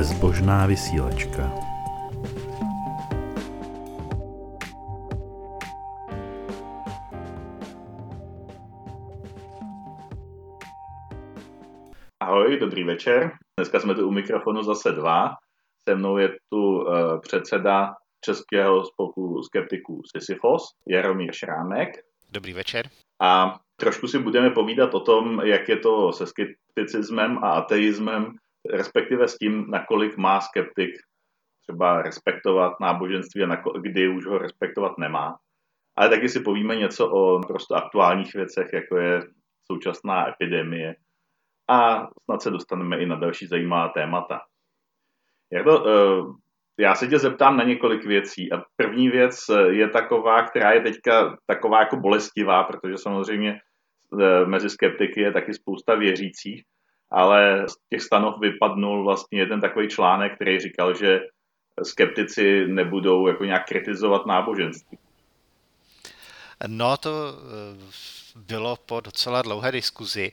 Bezbožná vysílačka. Ahoj, dobrý večer. Dneska jsme tu u mikrofonu zase dva. Se mnou je tu uh, předseda Českého spolku skeptiků Sisyphos, Jaromír Šrámek. Dobrý večer. A trošku si budeme povídat o tom, jak je to se skepticismem a ateismem, respektive s tím, nakolik má skeptik třeba respektovat náboženství a kdy už ho respektovat nemá. Ale taky si povíme něco o prostě aktuálních věcech, jako je současná epidemie. A snad se dostaneme i na další zajímavá témata. to, uh, já se tě zeptám na několik věcí. A první věc je taková, která je teďka taková jako bolestivá, protože samozřejmě uh, mezi skeptiky je taky spousta věřících ale z těch stanov vypadnul vlastně jeden takový článek, který říkal, že skeptici nebudou jako nějak kritizovat náboženství. No to eh, bylo po docela dlouhé diskuzi,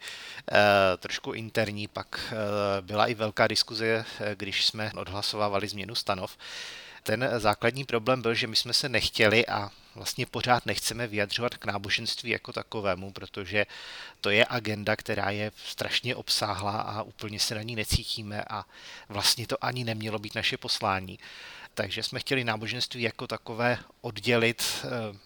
eh, trošku interní, pak eh, byla i velká diskuze, když jsme odhlasovávali změnu stanov ten základní problém byl, že my jsme se nechtěli a vlastně pořád nechceme vyjadřovat k náboženství jako takovému, protože to je agenda, která je strašně obsáhlá a úplně se na ní necítíme a vlastně to ani nemělo být naše poslání. Takže jsme chtěli náboženství jako takové oddělit eh,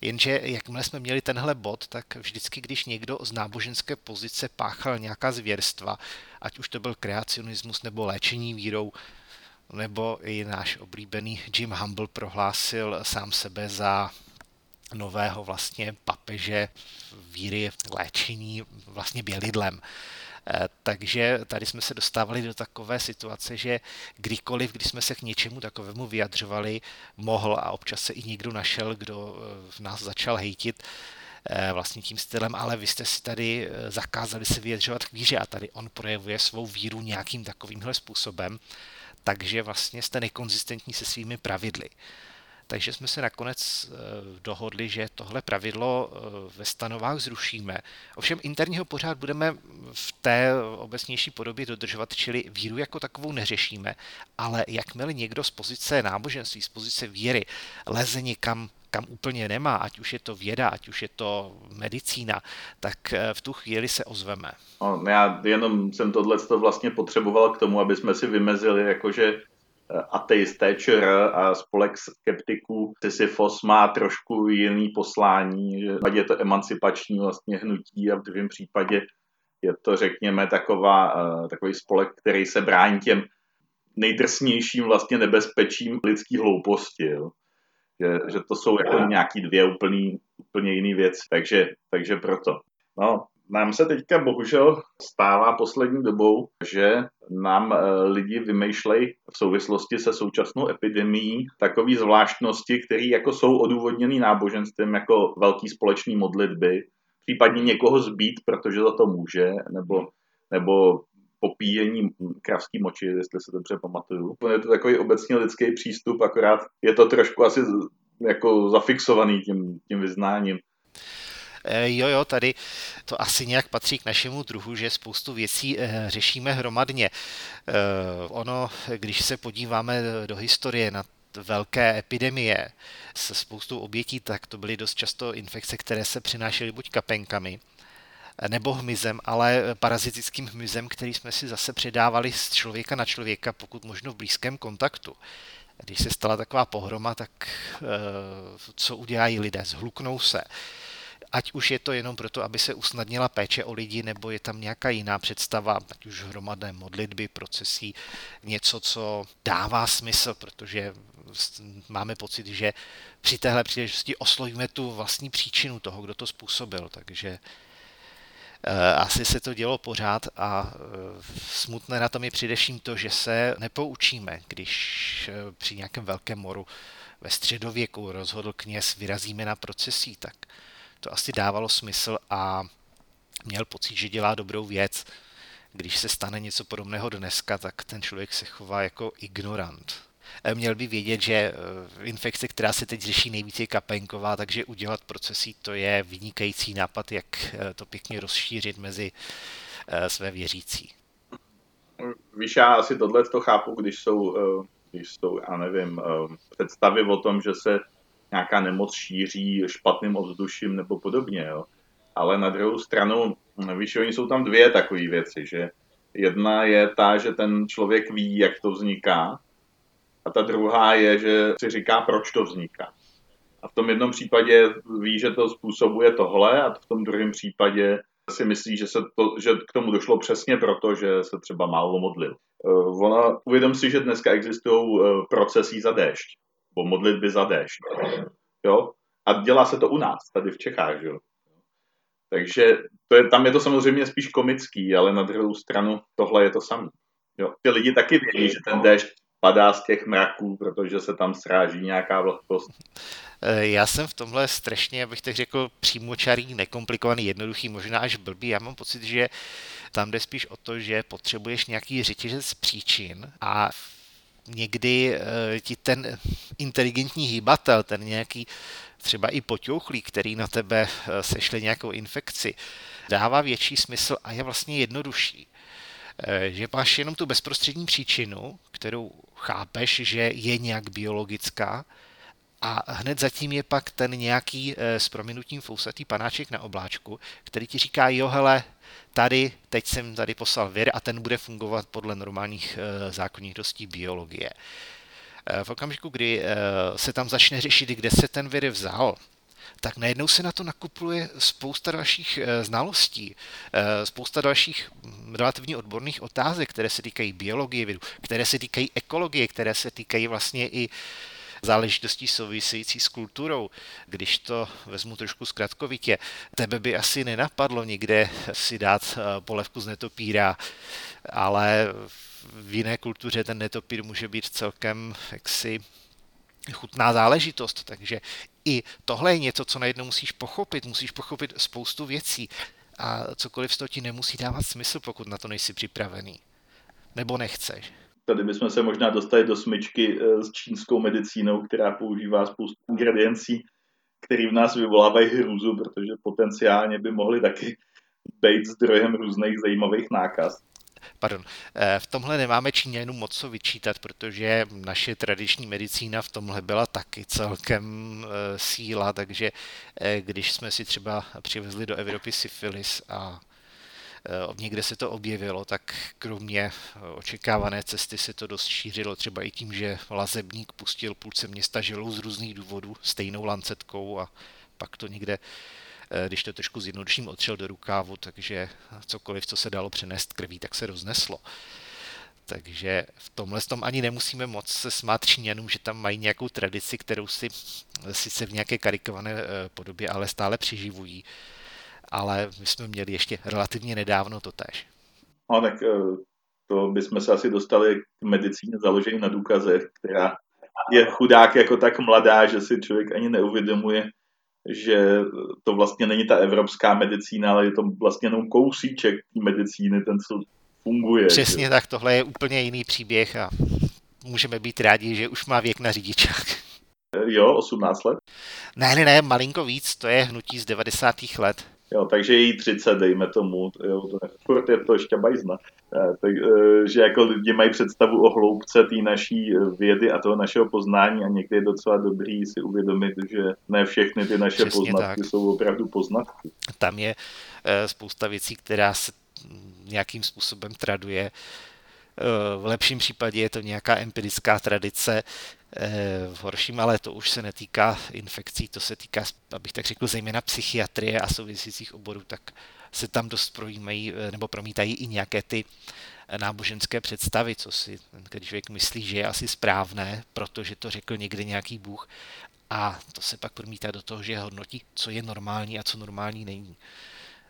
Jenže jakmile jsme měli tenhle bod, tak vždycky, když někdo z náboženské pozice páchal nějaká zvěrstva, ať už to byl kreacionismus nebo léčení vírou, nebo i náš oblíbený Jim Humble prohlásil sám sebe za nového vlastně papeže víry léčení vlastně bělidlem. Eh, takže tady jsme se dostávali do takové situace, že kdykoliv, když jsme se k něčemu takovému vyjadřovali, mohl a občas se i někdo našel, kdo eh, v nás začal hejtit, eh, vlastně tím stylem, ale vy jste si tady zakázali se vyjadřovat k víře a tady on projevuje svou víru nějakým takovýmhle způsobem takže vlastně jste nekonzistentní se svými pravidly. Takže jsme se nakonec eh, dohodli, že tohle pravidlo eh, ve stanovách zrušíme. Ovšem interního pořád budeme v té obecnější podobě dodržovat, čili víru jako takovou neřešíme, ale jakmile někdo z pozice náboženství, z pozice víry leze někam kam úplně nemá, ať už je to věda, ať už je to medicína, tak eh, v tu chvíli se ozveme. No, já jenom jsem tohle vlastně potřeboval k tomu, aby jsme si vymezili, jakože ateisté ČR a spolek skeptiků Sisyfos má trošku jiný poslání, že je to emancipační vlastně hnutí a v druhém případě je to, řekněme, taková, eh, takový spolek, který se brání těm nejdrsnějším vlastně nebezpečím lidský hlouposti. Jo že, že to jsou jako nějaký dvě úplný, úplně jiný věci, takže, takže proto. No, nám se teďka bohužel stává poslední dobou, že nám e, lidi vymýšlejí v souvislosti se současnou epidemií takové zvláštnosti, které jako jsou odůvodněné náboženstvím jako velký společný modlitby, případně někoho zbít, protože za to může, nebo, nebo popíjení kravský moči, jestli se dobře pamatuju. Je to takový obecně lidský přístup, akorát je to trošku asi jako zafixovaný tím, tím vyznáním. Eh, jo, jo, tady to asi nějak patří k našemu druhu, že spoustu věcí eh, řešíme hromadně. Eh, ono, když se podíváme do historie na velké epidemie se spoustou obětí, tak to byly dost často infekce, které se přinášely buď kapenkami, nebo hmyzem, ale parazitickým hmyzem, který jsme si zase předávali z člověka na člověka, pokud možno v blízkém kontaktu. Když se stala taková pohroma, tak co udělají lidé? Zhluknou se. Ať už je to jenom proto, aby se usnadnila péče o lidi, nebo je tam nějaká jiná představa, ať už hromadné modlitby, procesí, něco, co dává smysl, protože máme pocit, že při téhle příležitosti oslovíme tu vlastní příčinu toho, kdo to způsobil. Takže Eh, asi se to dělo pořád a eh, smutné na tom je především to, že se nepoučíme, když eh, při nějakém velkém moru ve středověku rozhodl kněz vyrazíme na procesí, tak to asi dávalo smysl a měl pocit, že dělá dobrou věc. Když se stane něco podobného dneska, tak ten člověk se chová jako ignorant. Eh, měl by vědět, že eh, infekce, která se teď řeší nejvíce je kapenková, takže udělat procesí to je vynikající nápad, jak eh, to pěkně rozšířit mezi své věřící. Víš, já asi tohle to chápu, když jsou, když jsou, já nevím, představy o tom, že se nějaká nemoc šíří špatným ovzduším nebo podobně, jo. Ale na druhou stranu, víš, oni jsou tam dvě takové věci, že jedna je ta, že ten člověk ví, jak to vzniká, a ta druhá je, že si říká, proč to vzniká. A v tom jednom případě ví, že to způsobuje tohle a v tom druhém případě si myslí, že, se to, že k tomu došlo přesně proto, že se třeba málo modlil. Uh, ona, uvědom si, že dneska existují uh, procesy za déšť, nebo modlitby za déšť. Jo? A dělá se to u nás, tady v Čechách. Že? Takže to je, tam je to samozřejmě spíš komický, ale na druhou stranu tohle je to samé. Jo? Ty lidi taky vědí, že ten déšť padá z těch mraků, protože se tam sráží nějaká vlhkost. Eh, já jsem v tomhle strašně, abych tak řekl, přímočarý, nekomplikovaný, jednoduchý, možná až blbý. Já mám pocit, že tam jde spíš o to, že potřebuješ nějaký řetězec příčin a někdy eh, ti ten inteligentní hýbatel, ten nějaký třeba i poťouchlý, který na tebe eh, sešle nějakou infekci, dává větší smysl a je vlastně jednodušší. Že máš jenom tu bezprostřední příčinu, kterou chápeš, že je nějak biologická, a hned zatím je pak ten nějaký eh, s prominutím fousatý panáček na obláčku, který ti říká, jo hele, tady, teď jsem tady poslal vir a ten bude fungovat podle normálních eh, zákonitostí biologie. Eh, v okamžiku, kdy se tam začne řešit, kde se ten vir vzal, tak najednou se na to nakupuje spousta dalších znalostí, spousta dalších hm, relativně odborných otázek, které se týkají biologie viru, které se týkají ekologie, které se týkají vlastně i záležitostí související s kulturou. Když to vezmu trošku zkratkovitě, tebe by asi nenapadlo nikde si dát eh, polevku z netopíra, ale v jiné kultuře ten netopír může být celkem jaksi chutná záležitost, takže i tohle je něco, co najednou musíš pochopit, musíš pochopit spoustu věcí a cokoliv z toho ti nemusí dávat smysl, pokud na to nejsi připravený. Nebo nechceš tady bychom se možná dostali do smyčky eh, s čínskou medicínou, která používá spoustu ingrediencí, které v nás vyvolávají hrůzu, protože potenciálně by mohly taky být zdrojem různých zajímavých nákaz. Pardon, eh, v tomhle nemáme Číňanům moc co vyčítat, protože naše tradiční medicína v tomhle byla taky celkem eh, síla, takže když jsme si třeba přivezli do Evropy syfilis a někde se to objevilo, tak kromě eh, očekávané cesty se to dost šířilo třeba i tím, že lazebník pustil půlce města žilou z různých důvodů stejnou lancetkou a pak to někde eh, když to trošku zjednoduším, otřel do rukávu, takže cokoliv, co se dalo přenést krví, tak se rozneslo. Takže v tomhle tom ani nemusíme moc se smát Číňanům, že tam mají nějakou tradici, kterou si sice v nějaké karikované podobě, ale stále přiživují ale my jsme měli ještě relativně nedávno to tež. No tak eh, to bychom se asi dostali k medicíně založené na důkazech, která je chudák jako tak mladá, že si člověk ani neuvědomuje, že to vlastně není ta evropská medicína, ale je to vlastně jenom kousíček medicíny, ten, co funguje. Přesně že? tak, tohle je úplně jiný příběh a můžeme být rádi, že už má věk na řidičák. Jo, 18 let? Ne, ne, ne, malinko víc, to je hnutí z 90. let. Jo, takže jí 30, dejme tomu, jo, to je, furt je to ještě bajzna. Eh, takže jako lidi mají představu o hloubce té naší eh, vědy a toho našeho poznání a někdy je docela dobrý si uvědomit, že ne všechny ty naše Přesně poznatky tak. jsou opravdu poznatky. Tam je eh, spousta věcí, která se nějakým způsobem traduje. V lepším případě je to nějaká empirická tradice, Eh, v horším, ale to už se netýká infekcí, to se týká, abych tak řekl, zejména psychiatrie a souvisejících oborů, tak se tam dost projímají eh, nebo promítají i nějaké ty náboženské představy, co si ten člověk myslí, že je asi správné, protože to řekl někdy nějaký bůh a to se pak promítá do toho, že hodnotí, co je normální a co normální není.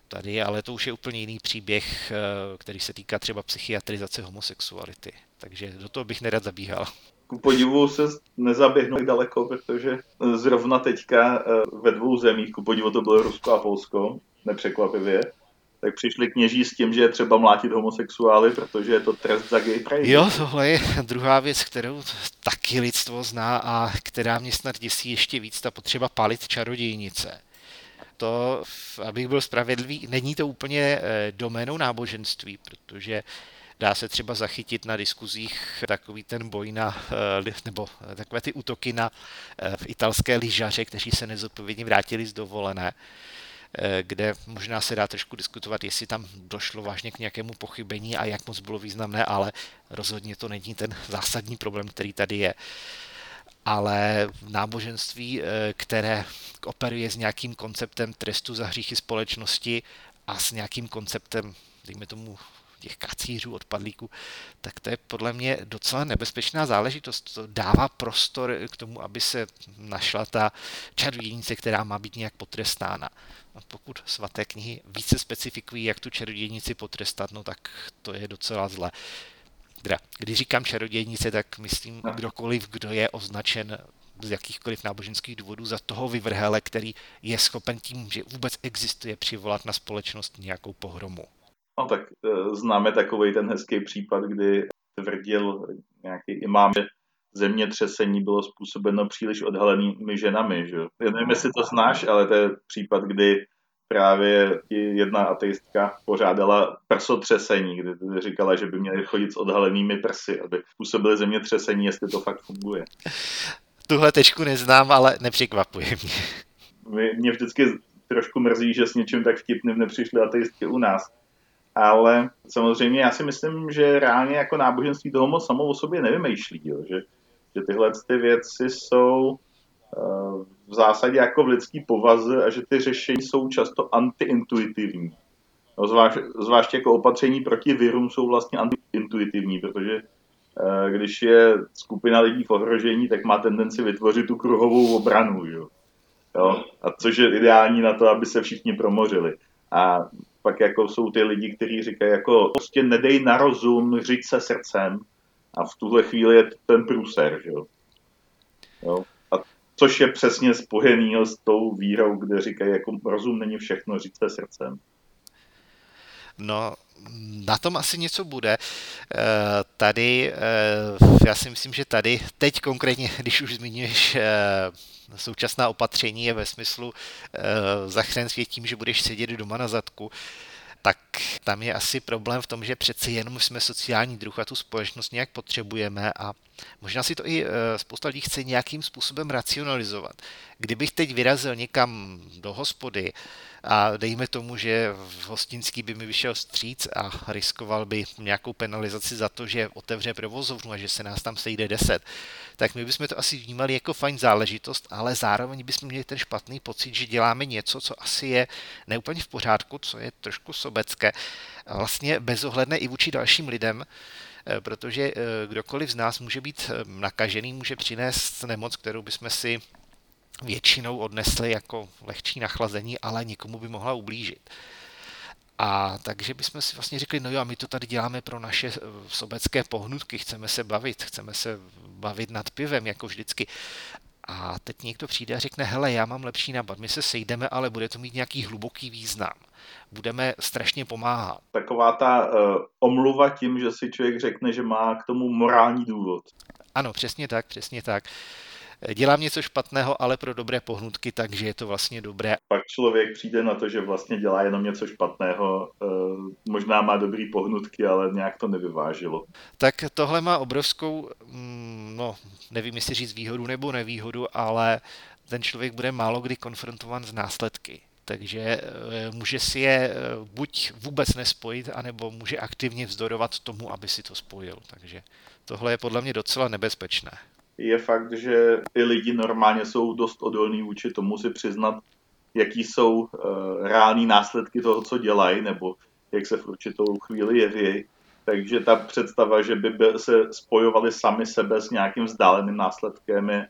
Tady, ale to už je úplně jiný příběh, eh, který se týká třeba psychiatrizace homosexuality. Takže do toho bych nerad zabíhal ku podivu se nezaběhnu daleko, protože zrovna teďka eh, ve dvou zemích, ku podivu to bylo Rusko a Polsko, nepřekvapivě, tak přišli kněží s tím, že je třeba mlátit homosexuály, protože je to trest za gay pride. Jo, tohle je druhá věc, kterou taky lidstvo zná a která mě snad děsí ještě víc, ta potřeba palit čarodějnice. To, abych byl spravedlivý, není to úplně eh, doménou náboženství, protože dá se třeba zachytit na diskuzích takový ten boj na, nebo takové ty útoky na italské lyžaře, kteří se nezodpovědně vrátili z dovolené kde možná se dá trošku diskutovat, jestli tam došlo vážně k nějakému pochybení a jak moc bylo významné, ale rozhodně to není ten zásadní problém, který tady je ale náboženství, eh, které operuje s nějakým konceptem trestu za hříchy společnosti a s nějakým konceptem, dejme tomu, těch kacířů, odpadlíků, tak to je podle mě docela nebezpečná záležitost. To dává prostor k tomu, aby se našla ta čarodějnice, která má být nějak potrestána. A pokud svaté knihy více specifikují, jak tu čarodějnici potrestat, no tak to je docela zle. Teda, když říkám čarodějnice, tak myslím kdokoliv, kdo je označen z jakýchkoliv náboženských důvodů za toho vyvrhele, který je schopen tím, že vůbec existuje, přivolat na společnost nějakou pohromu. No tak e, známe takový ten hezký případ, kdy tvrdil nějaký imám, že zemětřesení bylo způsobeno příliš odhalenými ženami. Že? Já nevím, jestli to znáš, ale to je případ, kdy právě jedna ateistka pořádala prsotřesení, kdy říkala, že by měli chodit s odhalenými prsy, aby způsobili zemětřesení, jestli to fakt funguje. Tuhle tečku neznám, ale nepřekvapuje mě. Mě, mě vždycky trošku mrzí, že s něčím tak vtipným nepřišly ateistky u nás. Ale samozřejmě já si myslím, že reálně jako náboženství toho moc samo o sobě nevymýšlí, jo? Že, že tyhle ty věci jsou v zásadě jako v lidský povaze a že ty řešení jsou často antiintuitivní. No, zvlášť, zvláště jako opatření proti virům jsou vlastně antiintuitivní, protože eh, když je skupina lidí v ohrožení, tak má tendenci vytvořit tu kruhovou obranu. Jo? Jo? A což je ideální na to, aby se všichni promořili. A pak jako jsou ty lidi, kteří říkají jako prostě nedej na rozum, říct se srdcem. A v tuhle chvíli je ten průser. Jo? Jo? Což je přesně spojený s tou vírou, kde říkají, jako rozum není všechno, říct srdcem. No, na tom asi něco bude. Eh, tady, eh, já si myslím, že tady, teď konkrétně, když už zmiňuješ eh, současná opatření, je ve smyslu zachrán svět tím, že budeš sedět doma na zadku, tak tam je asi problém v tom, že přeci jenom jsme sociální druh a tu společnost nějak potřebujeme a možná si to i eh, spousta lidí chce nějakým způsobem racionalizovat. Kdybych teď vyrazil někam do hospody, a dejme tomu, že v hostinský by mi vyšel stříc a riskoval by nějakou penalizaci za to, že otevře provozovnu a že se nás tam sejde 10, tak my bychom to asi vnímali jako fajn záležitost, ale zároveň bychom měli ten špatný pocit, že děláme něco, co asi je neúplně v pořádku, co je trošku sobecké, vlastně bezohledné i vůči dalším lidem, protože eh, kdokoliv z nás může být eh, nakažený, může přinést nemoc, kterou bychom si většinou odnesli jako lehčí nachlazení, ale nikomu by mohla ublížit. A takže bychom si vlastně řekli, no jo, a my to tady děláme pro naše eh, sobecké pohnutky, chceme se bavit, chceme se bavit nad pivem, jako vždycky. A teď někdo přijde a řekne, hele, já mám lepší nápad, my se sejdeme, ale bude to mít nějaký hluboký význam. Budeme strašně pomáhat. Taková ta uh, omluva tím, že si člověk řekne, že má k tomu morální důvod. Ano, přesně tak, přesně tak. Dělám něco špatného, ale pro dobré pohnutky, takže je to vlastně dobré. Pak člověk přijde na to, že vlastně dělá jenom něco špatného, eh, možná má dobrý pohnutky, ale nějak to nevyvážilo. Tak tohle má obrovskou, no nevím, jestli říct výhodu nebo nevýhodu, ale ten člověk bude málo kdy konfrontovan s následky takže eh, může si je eh, buď vůbec nespojit, anebo může aktivně vzdorovat tomu, aby si to spojil. Takže tohle je podle mě docela nebezpečné je fakt, že i lidi normálně jsou dost odolní vůči tomu si přiznat, jaký jsou uh, reální následky toho, co dělají, nebo jak se v určitou chvíli jeví. Takže ta představa, že by se spojovali sami sebe s nějakým vzdáleným následkem, je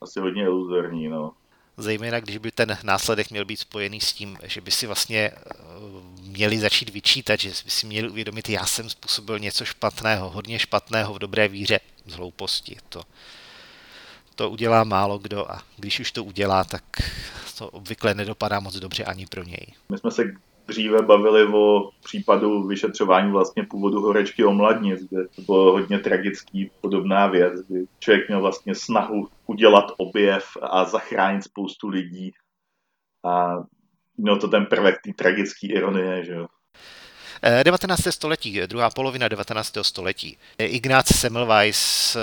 asi hodně iluzorní. No. Zejména, když by ten následek měl být spojený s tím, že by si vlastně eh, měli začít vyčítat, že by si měli uvědomit, já jsem způsobil něco špatného, hodně špatného v dobré víře z hlouposti. To, to udělá málo kdo a když už to udělá, tak to obvykle nedopadá moc dobře ani pro něj. My jsme se dříve bavili o případu vyšetřování vlastně původu horečky omladnic, kde to bylo hodně tragický podobná věc, kdy člověk měl vlastně snahu udělat objev a zachránit spoustu lidí a měl to ten prvek té tragické ironie, že jo. 19. století, druhá polovina 19. století. Ignác Semmelweis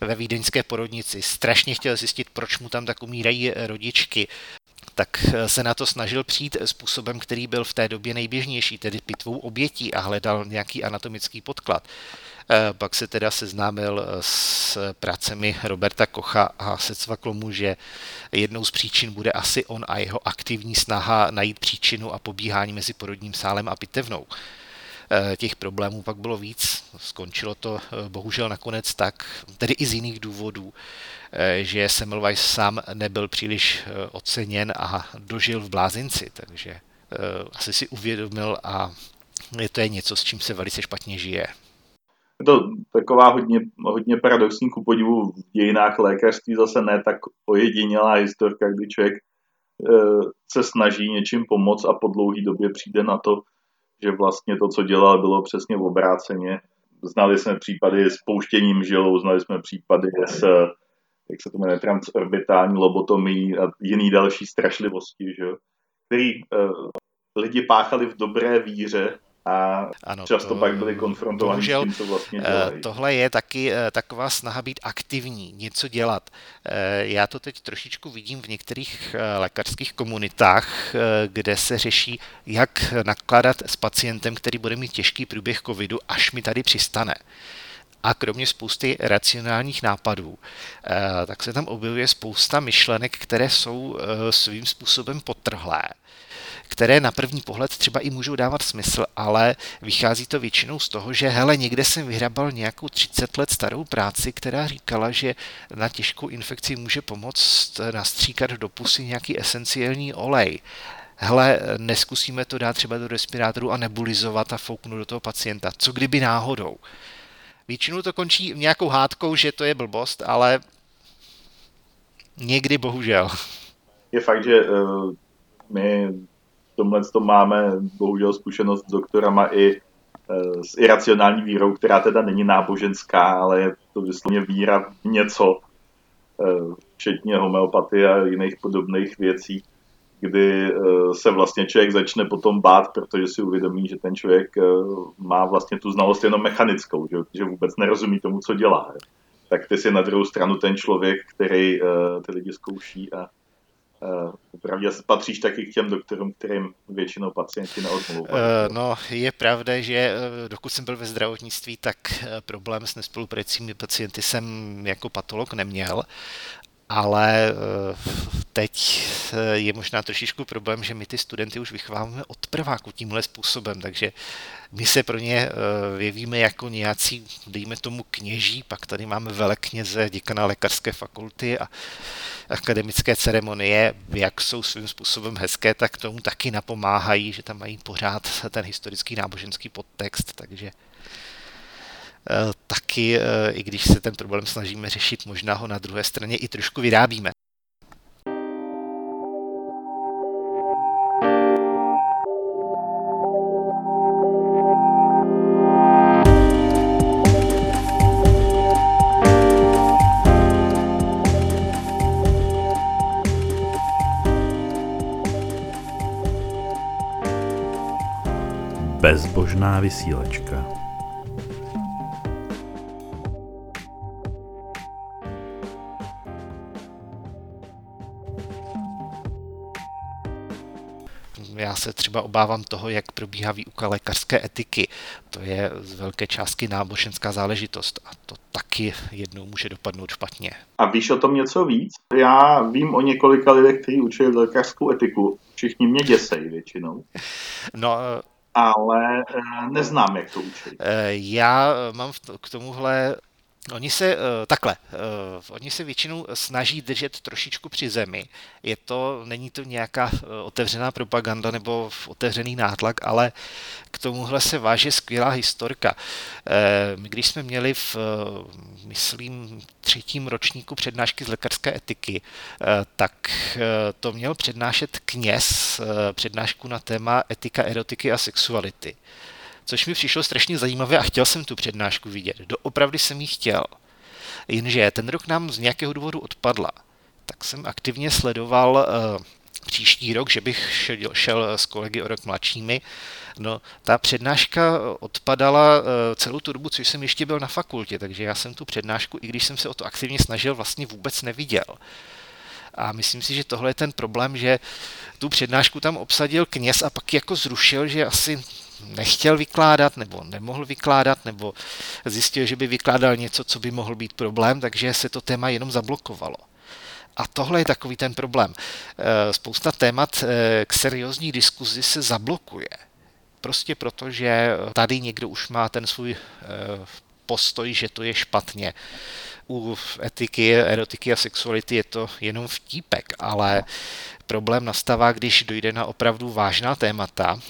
ve vídeňské porodnici strašně chtěl zjistit, proč mu tam tak umírají rodičky tak se na to snažil přijít způsobem, který byl v té době nejběžnější, tedy pitvou obětí a hledal nějaký anatomický podklad. Eh, pak se teda seznámil eh, s prácemi Roberta Kocha a se cvaklo mu, že jednou z příčin bude asi on a jeho aktivní snaha najít příčinu a pobíhání mezi porodním sálem a pitevnou. Eh, těch problémů pak bylo víc. Skončilo to bohužel nakonec tak, tedy i z jiných důvodů, že Semmelweis sám nebyl příliš oceněn a dožil v blázinci, takže asi si uvědomil a to je něco, s čím se velice špatně žije. Je to taková hodně, hodně paradoxní ku podivu v dějinách lékařství, zase ne tak ojedinělá historka, kdy člověk se snaží něčím pomoct a po dlouhé době přijde na to, že vlastně to, co dělal, bylo přesně v obráceně. Znali jsme případy s pouštěním žilou, znali jsme případy s, jak se to jmenuje, transorbitální lobotomí a jiný další strašlivosti, že? který e, lidi páchali v dobré víře a ano, často to, pak byli konfrontováni s tím, co vlastně eh, dělají. Tohle je taky eh, taková snaha být aktivní, něco dělat. Eh, já to teď trošičku vidím v některých lékařských komunitách, kde se řeší, jak nakládat s pacientem, který bude mít těžký průběh covidu, až mi tady přistane. A kromě spousty racionálních nápadů, tak se tam objevuje spousta myšlenek, které jsou svým způsobem potrhlé které na první pohled třeba i můžou dávat smysl, ale vychází to většinou z toho, že hele, někde jsem vyhrabal nějakou 30 let starou práci, která říkala, že na těžkou infekci může pomoct nastříkat do pusy nějaký esenciální olej hele, neskusíme to dát třeba do respirátoru a nebulizovat a fouknout do toho pacienta. Co kdyby náhodou? Většinou to končí nějakou hádkou, že to je blbost, ale někdy bohužel. Je fakt, že uh, my tomhle to máme bohužel zkušenost s doktorama i e, s iracionální vírou, která teda není náboženská, ale je to vyslovně víra v něco, e, včetně homeopatie a jiných podobných věcí, kdy e, se vlastně člověk začne potom bát, protože si uvědomí, že ten člověk má vlastně tu znalost jenom mechanickou, že, že vůbec nerozumí tomu, co dělá. Tak ty si na druhou stranu ten člověk, který ty lidi zkouší a Opravdu patříš taky k těm doktorům, kterým většinou pacienti neodmluvají. Uh, no, je pravda, že eh, dokud jsem byl ve zdravotnictví, tak eh, problém s nespolupracujícími pacienty jsem jako patolog neměl, ale teď je možná trošičku problém, že my ty studenty už vychováváme od prváku tímhle způsobem, takže my se pro ně jevíme jako nějací, dejme tomu kněží, pak tady máme velekněze, děkana lékařské fakulty a akademické ceremonie, jak jsou svým způsobem hezké, tak tomu taky napomáhají, že tam mají pořád ten historický náboženský podtext, takže eh, taky, eh, i když se ten problém snažíme řešit, možná ho na druhé straně i trošku vyrábíme. Bezbožná vysílačka. Se třeba obávám toho, jak probíhá výuka lékařské etiky. To je z velké částky náboženská záležitost a to taky jednou může dopadnout špatně. A víš o tom něco víc? Já vím o několika lidech, kteří učí lékařskou etiku. Všichni mě děsejí většinou. No, ale eh, neznám, jak to učí. Eh, já mám k tomuhle Oni se uh, takhle, uh, oni se většinou snaží držet trošičku při zemi. Je to, není to nějaká uh, otevřená propaganda nebo otevřený nátlak, ale k tomuhle se váže skvělá historka. My když jsme měli v, myslím, třetím ročníku přednášky z lékařské etiky, tak to měl přednášet kněz přednášku na téma etika, erotiky a sexuality. Což mi přišlo strašně zajímavé a chtěl jsem tu přednášku vidět. Doopravdy jsem ji chtěl. Jenže ten rok nám z nějakého důvodu odpadla. Tak jsem aktivně sledoval uh, příští rok, že bych šel, šel s kolegy o rok mladšími. No, ta přednáška odpadala celou tu dobu, co jsem ještě byl na fakultě, takže já jsem tu přednášku, i když jsem se o to aktivně snažil, vlastně vůbec neviděl. A myslím si, že tohle je ten problém, že tu přednášku tam obsadil kněz a pak jako zrušil, že asi nechtěl vykládat nebo nemohl vykládat nebo zjistil, že by vykládal něco, co by mohl být problém, takže se to téma jenom zablokovalo. A tohle je takový ten problém. Eh, spousta témat eh, k seriózní diskuzi se zablokuje. Prostě proto, že tady někdo už má ten svůj eh, postoj, že to je špatně. U etiky, erotiky a sexuality je to jenom vtípek, ale problém nastává, když dojde na opravdu vážná témata,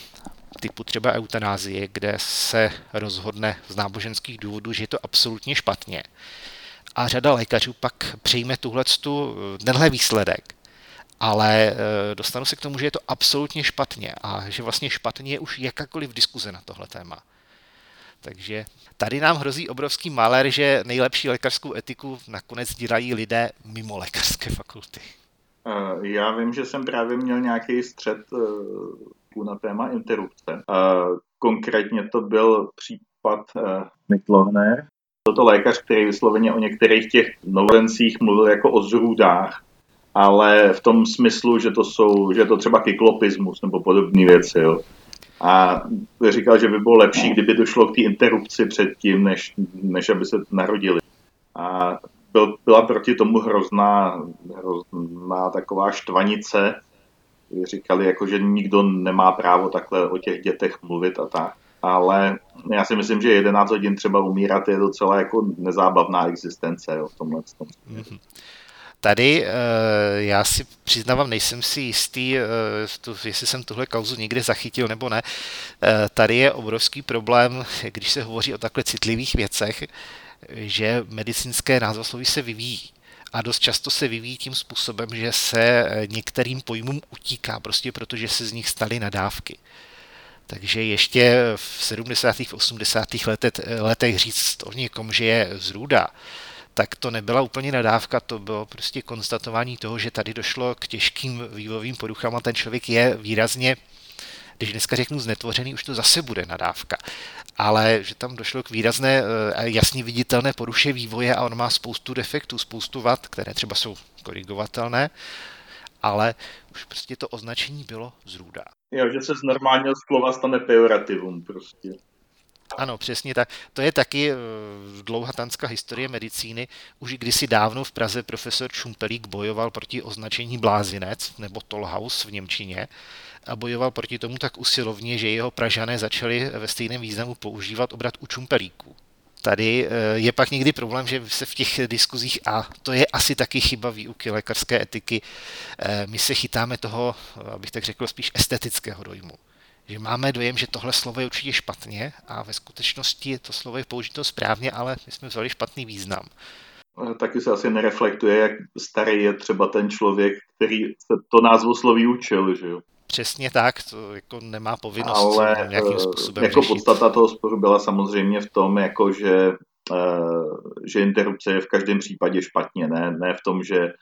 typu třeba eutanázie, kde se rozhodne z náboženských důvodů, že je to absolutně špatně. A řada lékařů pak přijme tuhle tenhle výsledek. Ale e, dostanu se k tomu, že je to absolutně špatně a že vlastně špatně je už jakákoliv diskuze na tohle téma. Takže tady nám hrozí obrovský malér, že nejlepší lékařskou etiku nakonec dělají lidé mimo lékařské fakulty. Eh, já vím, že jsem právě měl nějaký střed eh, na téma interrupce. Eh, konkrétně to byl případ Mitlohner. Byl to lékař, který vysloveně o některých těch novencích mluvil jako o zrůdách, ale v tom smyslu, že to jsou, že je to třeba kyklopismus nebo podobné věci. Jo. A říkal, že by bylo lepší, kdyby došlo k té interrupci předtím, než, než aby se narodili. A byl, byla proti tomu hrozná, hrozná taková štvanice. Říkali, jako, že nikdo nemá právo takhle o těch dětech mluvit a tak. Ale já si myslím, že 11 hodin třeba umírat je docela jako nezábavná existence jo, v tomhle. Mm-hmm. Tady eh, já si přiznávám, nejsem si jistý, eh, jestli jsem tuhle kauzu někde zachytil nebo ne. Eh, tady je obrovský problém, když se hovoří o takhle citlivých věcech, že medicínské názvosloví se vyvíjí. A dost často se vyvíjí tím způsobem, že se některým pojmům utíká, prostě protože se z nich staly nadávky. Takže ještě v 70. a 80. letech, letech říct o někom, že je zrůda, tak to nebyla úplně nadávka, to bylo prostě konstatování toho, že tady došlo k těžkým vývojovým poruchám a ten člověk je výrazně když dneska řeknu znetvořený, už to zase bude nadávka. Ale že tam došlo k výrazné, eh, jasně viditelné poruše vývoje a on má spoustu defektů, spoustu vad, které třeba jsou korigovatelné, ale už prostě to označení bylo zrůda. Jo, že se z normálního slova stane pejorativum prostě. Ano, přesně tak. To je taky eh, dlouhatanská historie medicíny. Už kdysi dávno v Praze profesor Čumpelík bojoval proti označení blázinec nebo tollhouse v Němčině a bojoval proti tomu tak usilovně, že jeho pražané začali ve stejném významu používat obrat u Čumpelíků. Tady eh, je pak někdy problém, že se v těch diskuzích, a to je asi taky chyba výuky lékařské etiky, eh, my se chytáme toho, abych tak řekl, spíš estetického dojmu že máme dojem, že tohle slovo je určitě špatně a ve skutečnosti to slovo je použito správně, ale my jsme vzali špatný význam. Taky se asi nereflektuje, jak starý je třeba ten člověk, který se to názvo sloví učil, že jo? Přesně tak, to jako nemá povinnost Ale nějakým způsobem jako řešit. podstata toho sporu byla samozřejmě v tom, jako že, eh, že interrupce je v každém případě špatně, ne, ne v tom, že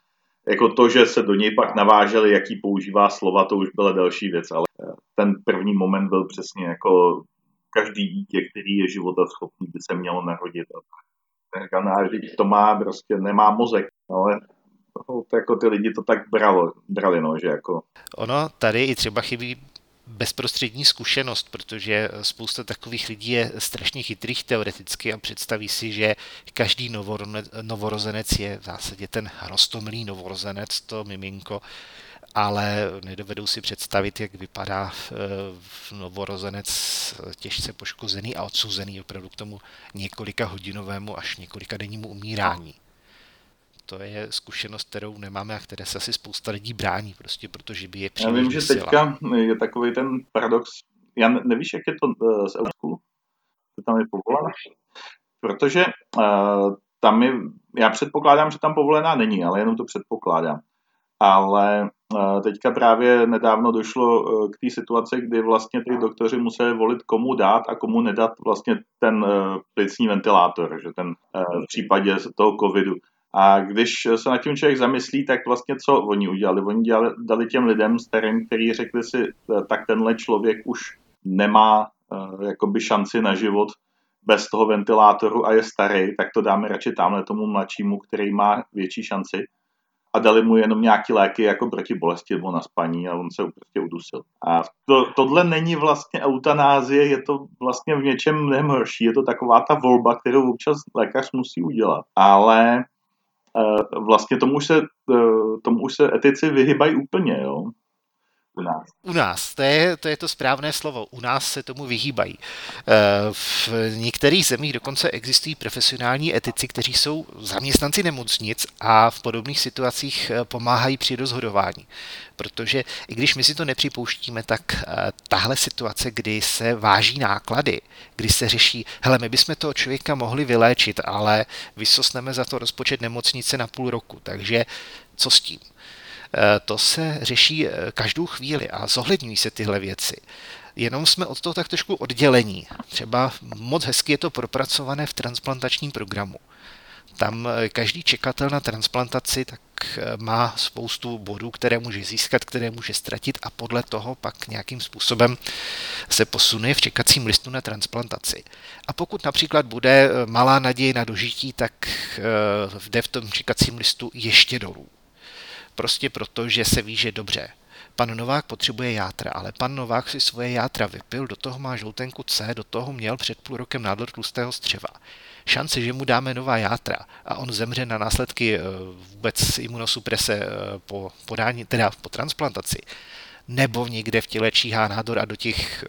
jako to, že se do něj pak naváželi, jaký používá slova, to už byla další věc, ale eh, ten první moment byl přesně jako každý dítě, který je života schopný, by se mělo narodit. A to má prostě, nemá mozek, ale no, jako ty lidi to tak bralo, brali, no, že jako... Ono tady i třeba chybí bezprostřední zkušenost, protože spousta takových lidí je strašně chytrých teoreticky a představí si, že každý novorozenec je v zásadě ten rostomilý novorozenec, to miminko, ale nedovedou si představit, jak vypadá eh, novorozenec těžce poškozený a odsouzený opravdu k tomu několika hodinovému až několika dennímu umírání to je zkušenost, kterou nemáme a které se asi spousta lidí brání, prostě protože by je Já vím, že teďka je takový ten paradox, já nevíš, jak je to z Eusku? To tam je povolená? Protože uh, tam je, já předpokládám, že tam povolená není, ale jenom to předpokládám. Ale teďka právě nedávno došlo uh, k té situaci, kdy vlastně ty doktoři museli volit, komu dát a komu nedat vlastně ten uh, plicní ventilátor, že ten uh, v případě toho covidu. A když se nad tím člověk zamyslí, tak vlastně co oni udělali? Oni dělali, dali těm lidem starým, kteří řekli si, tak tenhle člověk už nemá jakoby šanci na život bez toho ventilátoru a je starý, tak to dáme radši tamhle tomu mladšímu, který má větší šanci a dali mu jenom nějaké léky jako proti bolesti nebo na spaní a on se prostě udusil. A to, tohle není vlastně eutanázie, je to vlastně v něčem mnohem horší. Je to taková ta volba, kterou občas lékař musí udělat. Ale uh, vlastně tomu už se, uh, tomu už se etici vyhybají úplně, jo. U nás. U nás, to je, to je to správné slovo. U nás se tomu vyhýbají. Eh, v některých zemích dokonce existují profesionální etici, kteří jsou zaměstnanci nemocnic a v podobných situacích eh, pomáhají při rozhodování. Protože i když my si to nepřipouštíme, tak eh, tahle situace, kdy se váží náklady, kdy se řeší, hele, my bychom toho člověka mohli vyléčit, ale vysosneme za to rozpočet nemocnice na půl roku, takže co s tím? Eh, to se řeší eh, každou chvíli a zohledňují se tyhle věci. Jenom jsme od toho tak trošku oddělení. Třeba moc hezky je to propracované v transplantačním programu. Tam eh, každý čekatel na transplantaci tak má spoustu bodů, které může získat, které může ztratit a podle toho pak nějakým způsobem se posune v čekacím listu na transplantaci. A pokud například bude malá naděje na dožití, tak jde v tom čekacím listu ještě dolů. Prostě proto, že se ví, že dobře. Pan Novák potřebuje játra, ale pan Novák si svoje játra vypil, do toho má žloutenku C, do toho měl před půl rokem nádor tlustého střeva. Šance, že mu dáme nová játra a on zemře na následky eh, vůbec imunosuprese eh, po podání, teda po transplantaci, nebo někde v těle číhá nádor a do těch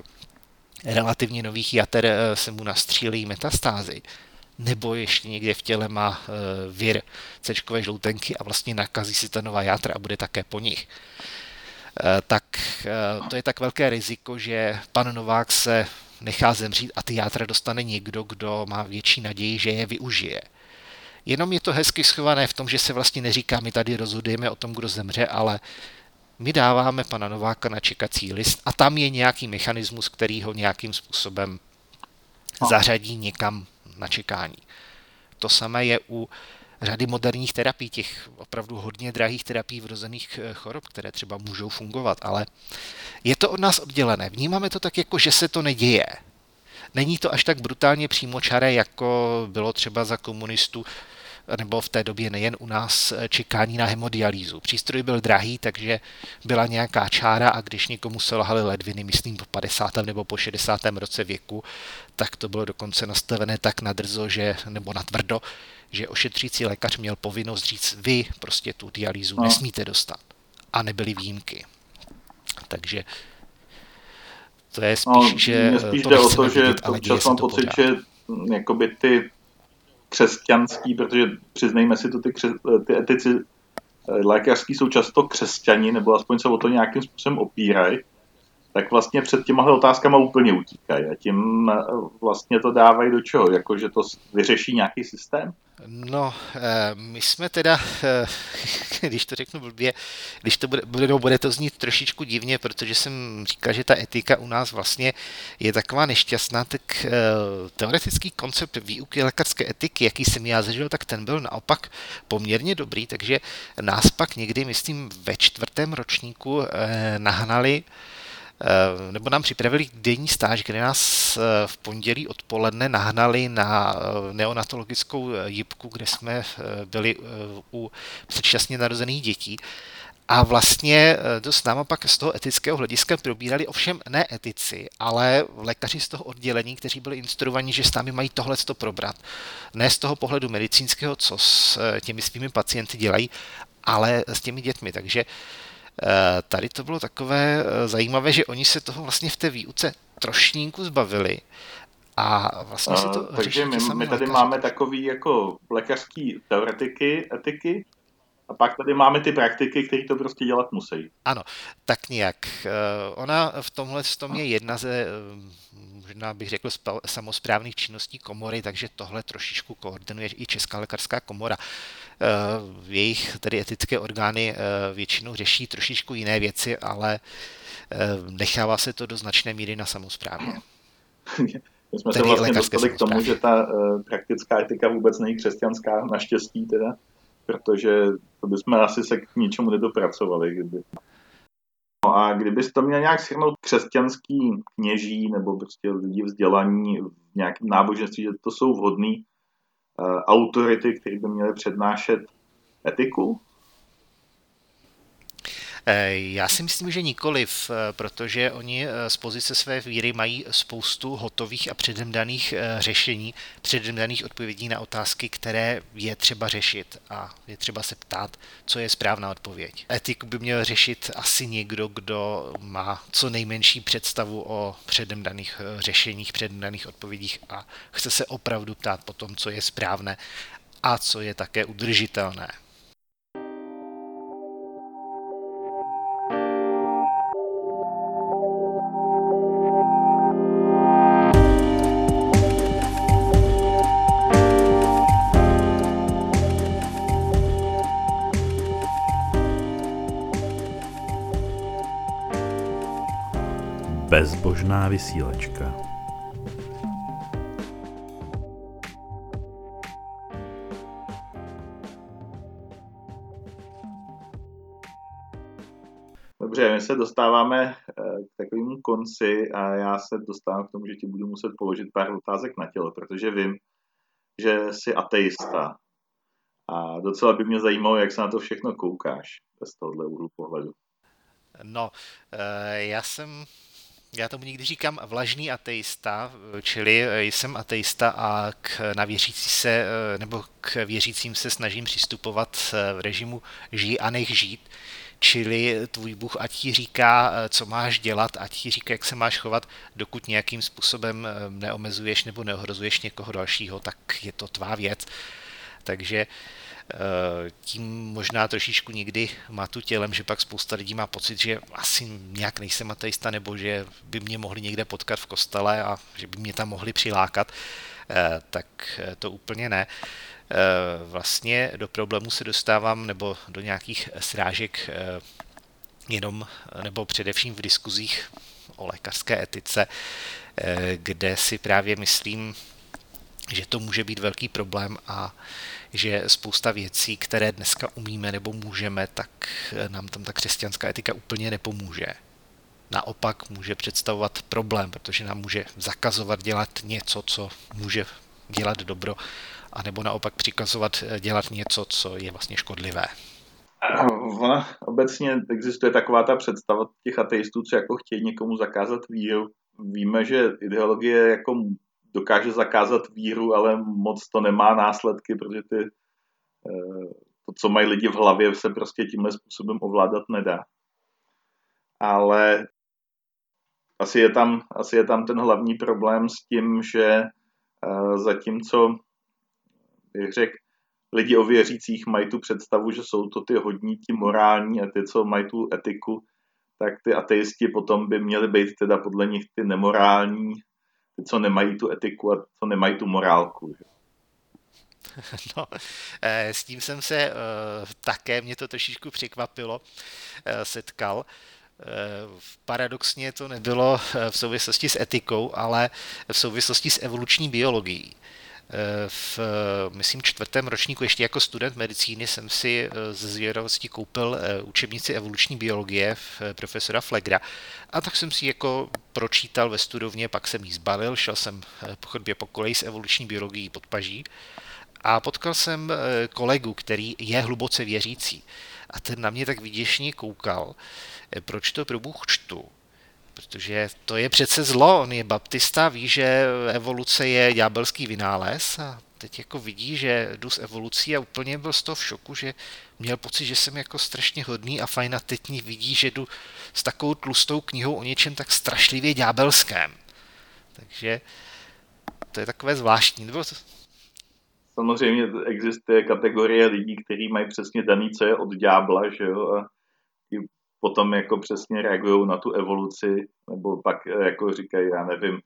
relativně nových jater eh, se mu nastřílejí metastázy, nebo ještě někde v těle má eh, vir C žloutenky a vlastně nakazí si ta nová játra a bude také po nich. Eh, tak eh, to je tak velké riziko, že pan Novák se nechá zemřít a ty játra dostane někdo, kdo má větší naději, že je využije. Jenom je to hezky schované v tom, že se vlastně neříká, my tady rozhodujeme o tom, kdo zemře, ale my dáváme pana Nováka na čekací list a tam je nějaký mechanismus, který ho nějakým způsobem zařadí někam na čekání. To samé je u řady moderních terapií, těch opravdu hodně drahých terapií vrozených eh, chorob, které třeba můžou fungovat, ale je to od nás oddělené. Vnímáme to tak, jako že se to neděje. Není to až tak brutálně přímočaré, jako bylo třeba za komunistů nebo v té době nejen u nás eh, čekání na hemodialýzu. Přístroj byl drahý, takže byla nějaká čára a když někomu selhaly ledviny, myslím po 50. nebo po 60. roce věku, tak to bylo dokonce nastavené tak nadrzo, že, nebo natvrdo, že ošetřící lékař měl povinnost říct, vy prostě tu dialýzu no. nesmíte dostat. A nebyly výjimky. Takže to je spíš, no, že... spíš jde o to, že občas mám pocit, že jakoby ty křesťanský, protože přiznejme si to, ty, kře, ty etici eh, lékařský jsou často křesťani, nebo aspoň se o to nějakým způsobem opírají, tak vlastně před těma otázkama úplně utíkají a tím eh, vlastně to dávají do čeho? Jako, že to vyřeší nějaký systém? No, eh, my jsme teda, eh, když to řeknu blbě, když to bude, bude, bude to znít trošičku divně, protože jsem říkal, že ta etika u nás vlastně je taková nešťastná, tak teoretický koncept výuky lékařské etiky, jaký jsem já zažil, tak ten byl naopak poměrně dobrý, takže nás pak někdy, myslím, ve čtvrtém ročníku nahnali nebo nám připravili denní stáž, kde nás eh, v pondělí odpoledne nahnali na eh, neonatologickou jibku, kde jsme byli u předčasně narozených dětí. A vlastně to s náma pak z toho etického hlediska probírali ovšem ne etici, ale lékaři z toho oddělení, kteří byli instruovaní, že s námi mají tohle to probrat. Ne z toho pohledu medicínského, co s těmi svými pacienty dělají, ale s těmi dětmi. Takže uh, Eh, tady to bylo takové eh, zajímavé, že oni se toho vlastně v té výuce trošínku zbavili a vlastně se to uh, Takže my, my tady lékaři. máme takový jako lékařský teoretiky, etiky, a pak tady máme ty praktiky, které to prostě dělat musí. Ano, tak nějak. Ona v tomhle tom je jedna ze, možná bych řekl, samozprávných činností komory, takže tohle trošičku koordinuje i Česká lékařská komora. Eh, jejich tedy etické orgány eh, většinou řeší trošičku jiné věci, ale eh, nechává se to do značné míry na samozprávě. My jsme tedy se vlastně dostali k tomu, že ta praktická etika vůbec není křesťanská, naštěstí teda. protože to bychom asi se k ničemu nedopracovali. Kdyby. No a kdybyste to měl nějak shrnout křesťanský kněží nebo prostě lidi vzdělaní v nějakém náboženství, že to jsou vhodný autority, které by měly přednášet etiku, Eh, já si myslím, že nikoliv, eh, protože oni eh, z pozice své víry mají spoustu hotových a předem daných řešení, předem daných odpovědí na otázky, které je třeba řešit a je třeba se ptát, co je správná odpověď. Etiku by měl řešit asi někdo, kdo má co nejmenší představu o předem daných řešeních, předem daných odpovědích a chce se opravdu ptát po tom, co je správné a co je také udržitelné. Vysílačka. Dobře, my se dostáváme eh, k takovému konci a já se dostávám k tomu, že ti budu muset položit pár otázek na tělo, protože vím, že jsi ateista. A docela by mě zajímalo, jak se na to všechno koukáš z tohohle úhlu pohledu. No, eh, já jsem já tomu někdy říkám vlažný ateista, čili jsem ateista a k, na věřící se, nebo k věřícím se snažím přistupovat v režimu žij a nech žít. Čili tvůj Bůh ať ti říká, co máš dělat, ať ti říká, jak se máš chovat, dokud nějakým způsobem neomezuješ nebo neohrozuješ někoho dalšího, tak je to tvá věc. Takže Eh, tím možná trošičku někdy má tu tělem, že pak spousta lidí má pocit, že asi nějak nejsem ateista, nebo že by mě mohli někde potkat v kostele a že by mě tam mohli přilákat, eh, tak eh, to úplně ne. Vlastně do problému se dostávám, nebo do nějakých srážek jenom, nebo především v diskuzích o lékařské etice, kde si právě myslím, že to může být velký problém a že spousta věcí, které dneska umíme nebo můžeme, tak nám tam ta křesťanská etika úplně nepomůže. Naopak může představovat problém, protože nám může zakazovat dělat něco, co může dělat dobro, anebo naopak přikazovat dělat něco, co je vlastně škodlivé. Ona obecně existuje taková ta představa těch ateistů, co jako chtějí někomu zakázat víru. Víme, že ideologie jako dokáže zakázat víru, ale moc to nemá následky, protože ty, eh, to, co mají lidi v hlavě, se prostě tímhle způsobem ovládat nedá. Ale asi je tam, asi je tam ten hlavní problém s tím, že eh, zatímco, bych řekl, lidi o věřících mají tu představu, že jsou to ty hodní, ti morální a ty, co mají tu etiku, tak ty ateisti potom by měli být teda podle nich ty nemorální co nemají tu etiku a co nemají tu morálku. Že? No, eh, s tím jsem se eh, také, mě to trošičku překvapilo, eh, setkal. Paradoxně to nebylo v souvislosti s etikou, ale v souvislosti s evoluční biologií v, myslím, čtvrtém ročníku, ještě jako student medicíny, jsem si eh, ze zvědavosti koupil eh, učebnici evoluční biologie eh, profesora Flegra. A tak jsem si jako pročítal ve studovně, pak jsem ji zbalil, šel jsem po chodbě po koleji s evoluční biologií pod paží a potkal jsem kolegu, který je hluboce věřící. A ten na mě tak vyděšně koukal, proč to pro Bůh čtu protože to je přece zlo, on je baptista, ví, že evoluce je ďábelský vynález a teď jako vidí, že jdu s evolucí a úplně byl z toho v šoku, že měl pocit, že jsem jako strašně hodný a fajn a teď vidí, že jdu s takovou tlustou knihou o něčem tak strašlivě ďábelském. Takže to je takové zvláštní. Nebo Samozřejmě existuje kategorie lidí, kteří mají přesně daný, co je od ďábla, že jo, a potom jako přesně reagují na tu evoluci, nebo pak eh, jako říkají, já nevím,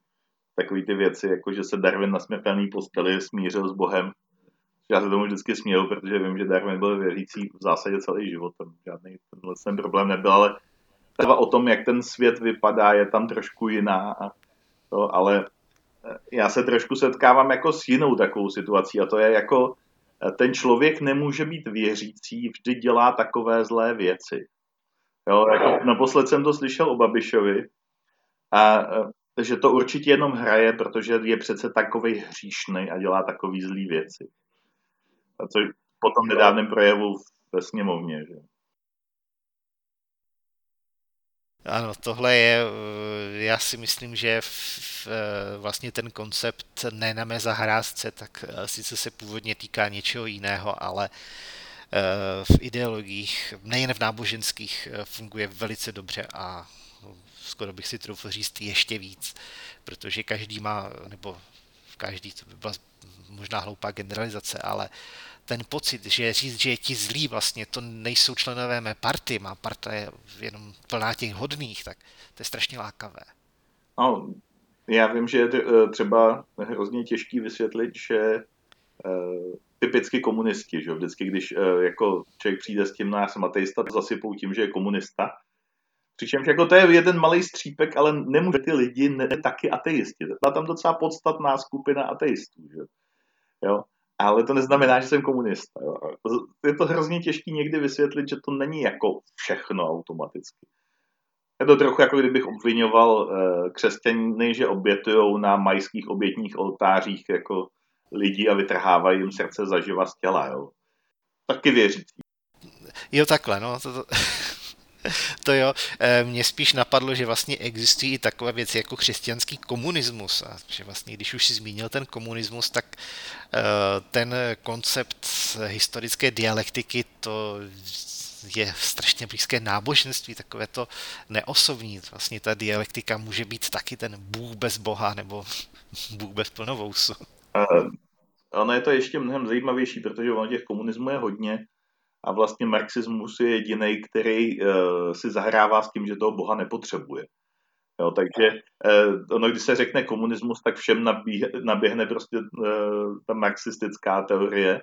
takové ty věci, jako že se Darwin na smrtelný posteli smířil s Bohem. Já se tomu vždycky směju, protože vím, že Darwin byl věřící v zásadě celý život, tam žádný tenhle ten problém nebyl, ale třeba o tom, jak ten svět vypadá, je tam trošku jiná. A to, ale eh, já se trošku setkávám jako s jinou takovou situací a to je jako ten člověk nemůže být věřící, vždy dělá takové zlé věci. Jo, jako naposled jsem to slyšel o Babišovi a že to určitě jenom hraje, protože je přece takový hříšný a dělá takový zlý věci. A co po tom nedávném projevu ve sněmovně. Že? Ano, tohle je, eh, já si myslím, že v, eh, vlastně ten koncept ne na mé zahrázce, tak sice se původně týká něčeho jiného, ale v ideologiích, nejen v náboženských, funguje velice dobře a skoro bych si troufl říct ještě víc, protože každý má, nebo každý, to by byla možná hloupá generalizace, ale ten pocit, že říct, že je ti zlí vlastně, to nejsou členové mé party, má parta je jenom plná těch hodných, tak to je strašně lákavé. No, já vím, že je eh, třeba hrozně těžký vysvětlit, že eh, typicky komunisti, že vždycky, když eh, jako člověk přijde s tím, no já jsem ateista, zasypou tím, že je komunista. Přičemž jako to je jeden malý střípek, ale nemůže ty lidi ne, taky ateisti. Byla tam docela podstatná skupina ateistů. Že? Jo? ale to neznamená, že jsem komunista. Jo. Je to hrozně těžké někdy vysvětlit, že to není jako všechno automaticky. Je to trochu jako kdybych obvinoval uh, křesťany, že obětují na majských obětních oltářích jako lidi a vytrhávají jim srdce zaživa z těla. Jo. Taky věřící. Jo, takhle, no. To, to... To jo, eh, mě spíš napadlo, že vlastně existují i takové věci jako křesťanský komunismus a že vlastně, když už si zmínil ten komunismus, tak eh, ten koncept historické dialektiky, to je strašně blízké náboženství, takové to neosobní. Vlastně ta dialektika může být taky ten Bůh bez Boha nebo Bůh bez plnovousu. Uh, ono je to ještě mnohem zajímavější, protože ono těch komunismů je hodně a vlastně marxismus je jediný, který uh, si zahrává s tím, že toho Boha nepotřebuje. Jo, takže uh, ono, když se řekne komunismus, tak všem naběhne prostě ta marxistická teorie,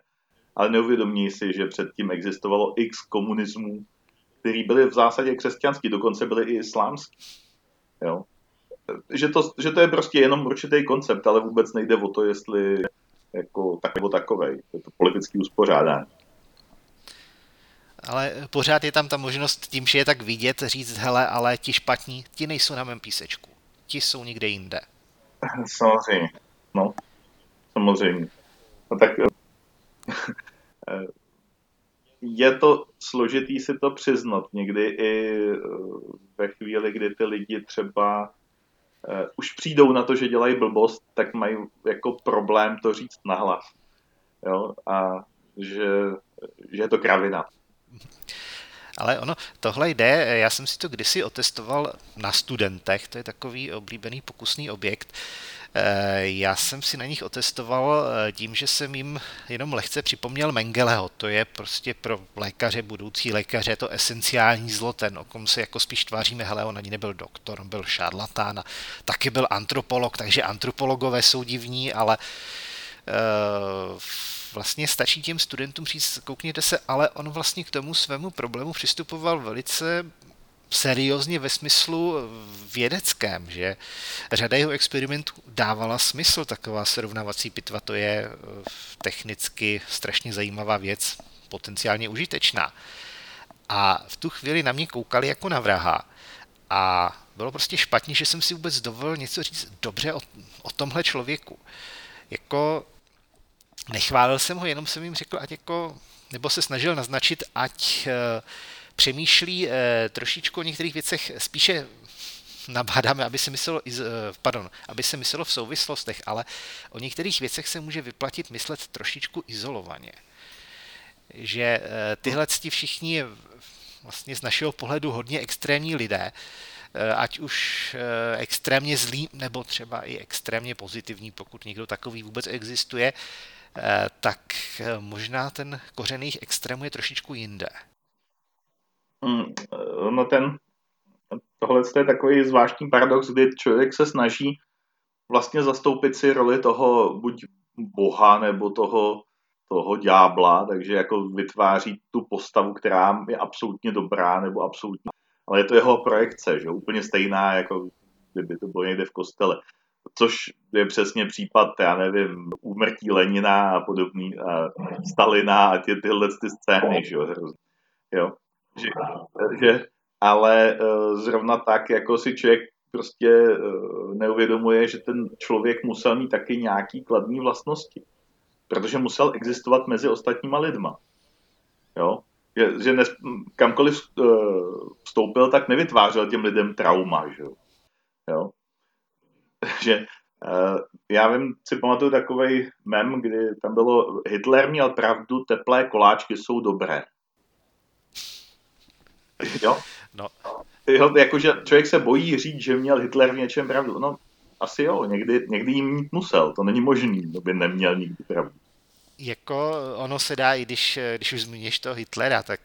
ale neuvědomí si, že předtím existovalo x komunismů, který byly v zásadě křesťanský, dokonce byly i islámský. Jo. Že, to, že to je prostě jenom určitý koncept, ale vůbec nejde o to, jestli jako tak nebo takovej. Je to politický uspořádání ale pořád je tam ta možnost tím, že je tak vidět, říct, hele, ale ti špatní, ti nejsou na mém písečku. Ti jsou někde jinde. Samozřejmě, no. Samozřejmě. No tak je to složitý si to přiznat. Někdy i eh, ve chvíli, kdy ty lidi třeba už přijdou na to, že dělají blbost, tak mají jako problém to říct nahlas. Jo? A že, že je to kravina. Ale ono, tohle jde, já jsem si to kdysi otestoval na studentech, to je takový oblíbený pokusný objekt. Eh, já jsem si na nich otestoval eh, tím, že jsem jim jenom lehce připomněl Mengeleho. To je prostě pro lékaře, budoucí lékaře, to esenciální zlo, ten, o kom se jako spíš tváříme, hele, on ani nebyl doktor, on byl šarlatán a taky byl antropolog, takže antropologové jsou divní, ale uh, vlastně stačí těm studentům říct, koukněte se, ale on vlastně k tomu svému problému přistupoval velice seriózně ve smyslu vědeckém, že řada jeho experimentů dávala smysl, taková srovnávací pitva, to je eh, technicky strašně zajímavá věc, potenciálně užitečná. A v tu chvíli na mě koukali jako na vraha a bylo prostě špatně, že jsem si vůbec dovolil něco říct dobře o, o tomhle člověku. Jako nechválil jsem ho, jenom jsem jim řekl, ať jako, nebo se snažil naznačit, ať uh, přemýšlí uh, trošičku o některých věcech spíše nabádáme, aby se myslelo, uh, pardon, aby se myslelo v souvislostech, ale o některých věcech se může vyplatit myslet trošičku izolovaně. Že tyhle ti všichni vlastně z našeho pohledu hodně extrémní lidé, ať už extrémně zlý, nebo třeba i extrémně pozitivní, pokud někdo takový vůbec existuje, Eh, tak eh, možná ten kořen jejich extrému je trošičku jinde. No ten, tohle je takový zvláštní paradox, kdy člověk se snaží vlastně zastoupit si roli toho buď boha nebo toho, toho ďábla, takže jako vytváří tu postavu, která je absolutně dobrá nebo absolutně, ale je to jeho projekce, že úplně stejná, jako kdyby to bylo někde v kostele. což je přesně případ, já nevím, úmrtí Lenina a podobný, a Stalina a ty, tyhle ty scény, že jo, jo. Že, že, ale zrovna tak, jako si člověk prostě neuvědomuje, že ten člověk musel mít taky nějaký kladný vlastnosti protože musel existovat mezi ostatníma lidma. Jo? Že, že nes, kamkoliv eh, vstoupil, tak nevytvářel těm lidem trauma. Že, jo? že já vím, si pamatuju takový mem, kdy tam bylo Hitler měl pravdu, teplé koláčky jsou dobré. Jo? No. Jo, jakože člověk se bojí říct, že měl Hitler v něčem pravdu. No, asi jo, někdy, někdy jim mít musel, to není možný, aby neměl nikdy pravdu. Jako ono se dá, i když, když už zmíníš toho Hitlera, tak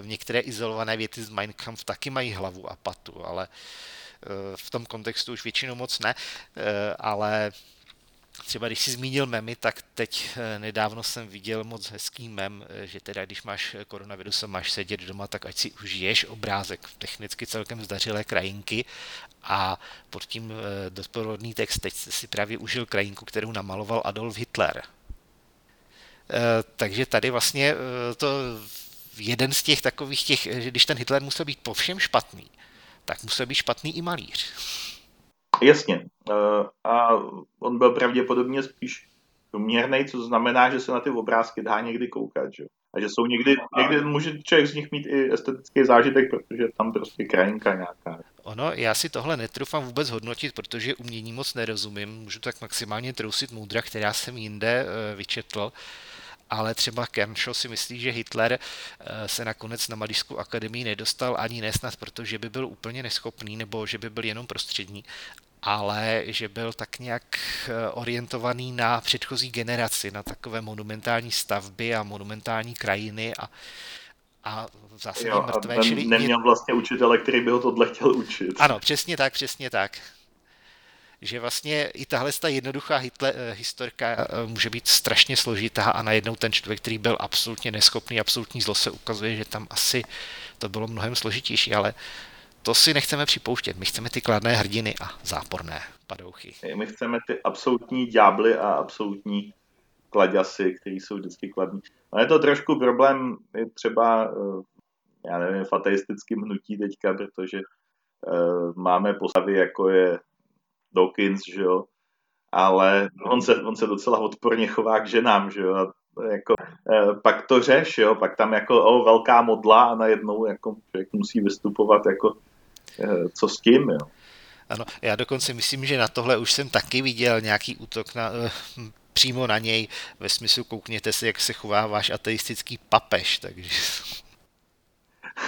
v některé izolované věty z Mein Kampf taky mají hlavu a patu, ale eh, v tom kontextu už většinou moc ne, eh, ale Třeba když jsi zmínil memy, tak teď eh, nedávno jsem viděl moc hezký mem, že teda když máš koronavirus a máš sedět doma, tak ať si užiješ obrázek technicky celkem zdařilé krajinky a pod tím doprovodný text teď si právě užil krajinku, kterou namaloval Adolf Hitler. Eh, takže tady vlastně eh, to jeden z těch takových těch, že když ten Hitler musel být po všem špatný, tak musel být špatný i malíř. Jasně. Eh, a on byl pravděpodobně spíš uměrný, co znamená, že se na ty obrázky dá někdy koukat. Že? A že jsou někdy, někdy může člověk z nich mít i estetický zážitek, protože tam prostě krajinka nějaká. Ono, já si tohle netrufám vůbec hodnotit, protože umění moc nerozumím. Můžu tak maximálně trousit moudra, která jsem jinde vyčetl ale třeba Kershaw si myslí, že Hitler eh, se nakonec na Malířskou akademii nedostal ani nesnad, protože by byl úplně neschopný nebo že by byl jenom prostřední, ale že byl tak nějak eh, orientovaný na předchozí generaci, na takové monumentální stavby a monumentální krajiny a a v zásadě jo, mrtvé. Čili neměl vlastně učitele, který by ho tohle chtěl učit. Ano, přesně tak, přesně tak že vlastně i tahle ta jednoduchá Hitler, eh, historka eh, může být strašně složitá a najednou ten člověk, který byl absolutně neschopný, absolutní zlo se ukazuje, že tam asi to bylo mnohem složitější, ale to si nechceme připouštět. My chceme ty kladné hrdiny a záporné padouchy. My chceme ty absolutní ďábly a absolutní kladěsy, který jsou vždycky kladní. No je to trošku problém je třeba, eh, já nevím, v hnutí teďka, protože máme postavy, jako je Dawkins, že jo, ale on se, on se docela odporně chová k ženám, že jo, a jako, eh, pak to řeš, jo, pak tam jako o, velká modla a najednou jako člověk musí vystupovat jako eh, co s tím, jo. Ano, já dokonce myslím, že na tohle už jsem taky viděl nějaký útok na, eh, přímo na něj, ve smyslu koukněte se, jak se chová váš ateistický papež, takže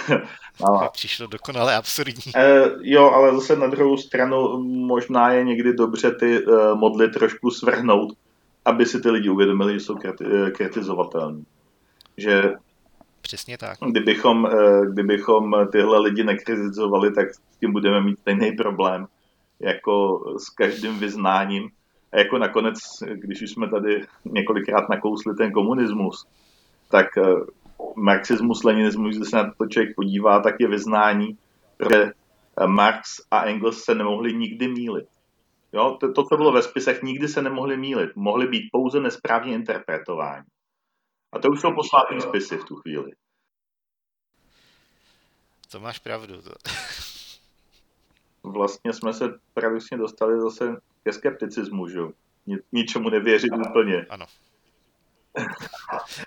No. Přišlo dokonale absurdní. E, jo, ale zase na druhou stranu možná je někdy dobře ty e, modly trošku svrhnout, aby si ty lidi uvědomili, že jsou kriti- eh, kritizovatelní. Že Přesně tak. Kdybychom, e, kdybychom tyhle lidi nekritizovali, tak s tím budeme mít stejný problém jako s každým vyznáním. A jako nakonec, když už jsme tady několikrát nakousli ten komunismus, tak marxismus, leninismus, když se na to člověk podívá, tak je vyznání, že Marx a Engels se nemohli nikdy mílit. Jo, to, to, co bylo ve spisech, nikdy se nemohli mílit. Mohli být pouze nesprávně interpretováni. A to už jsou posvátní spisy v tu chvíli. To máš pravdu. To. Vlastně jsme se pravděpodobně dostali zase ke skepticismu, že? Ničemu nevěřit úplně. Ano.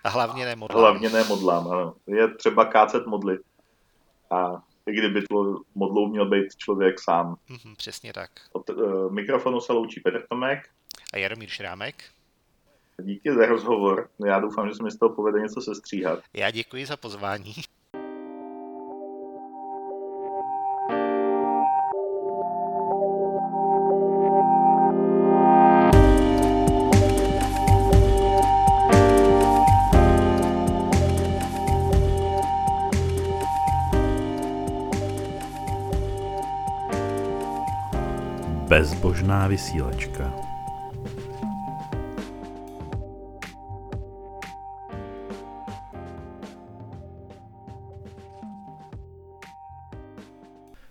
A hlavně nemodlám. Hlavně nemodlám, ano. Je třeba kácet modly. A i kdyby to modlou měl být člověk sám. Mm-hmm, přesně tak. Od uh, mikrofonu se loučí Petr Tomek. A Jaromír Šrámek. Díky za rozhovor. Já doufám, že se mi z toho povede něco sestříhat. Já děkuji za pozvání. Bezbožná vysílačka.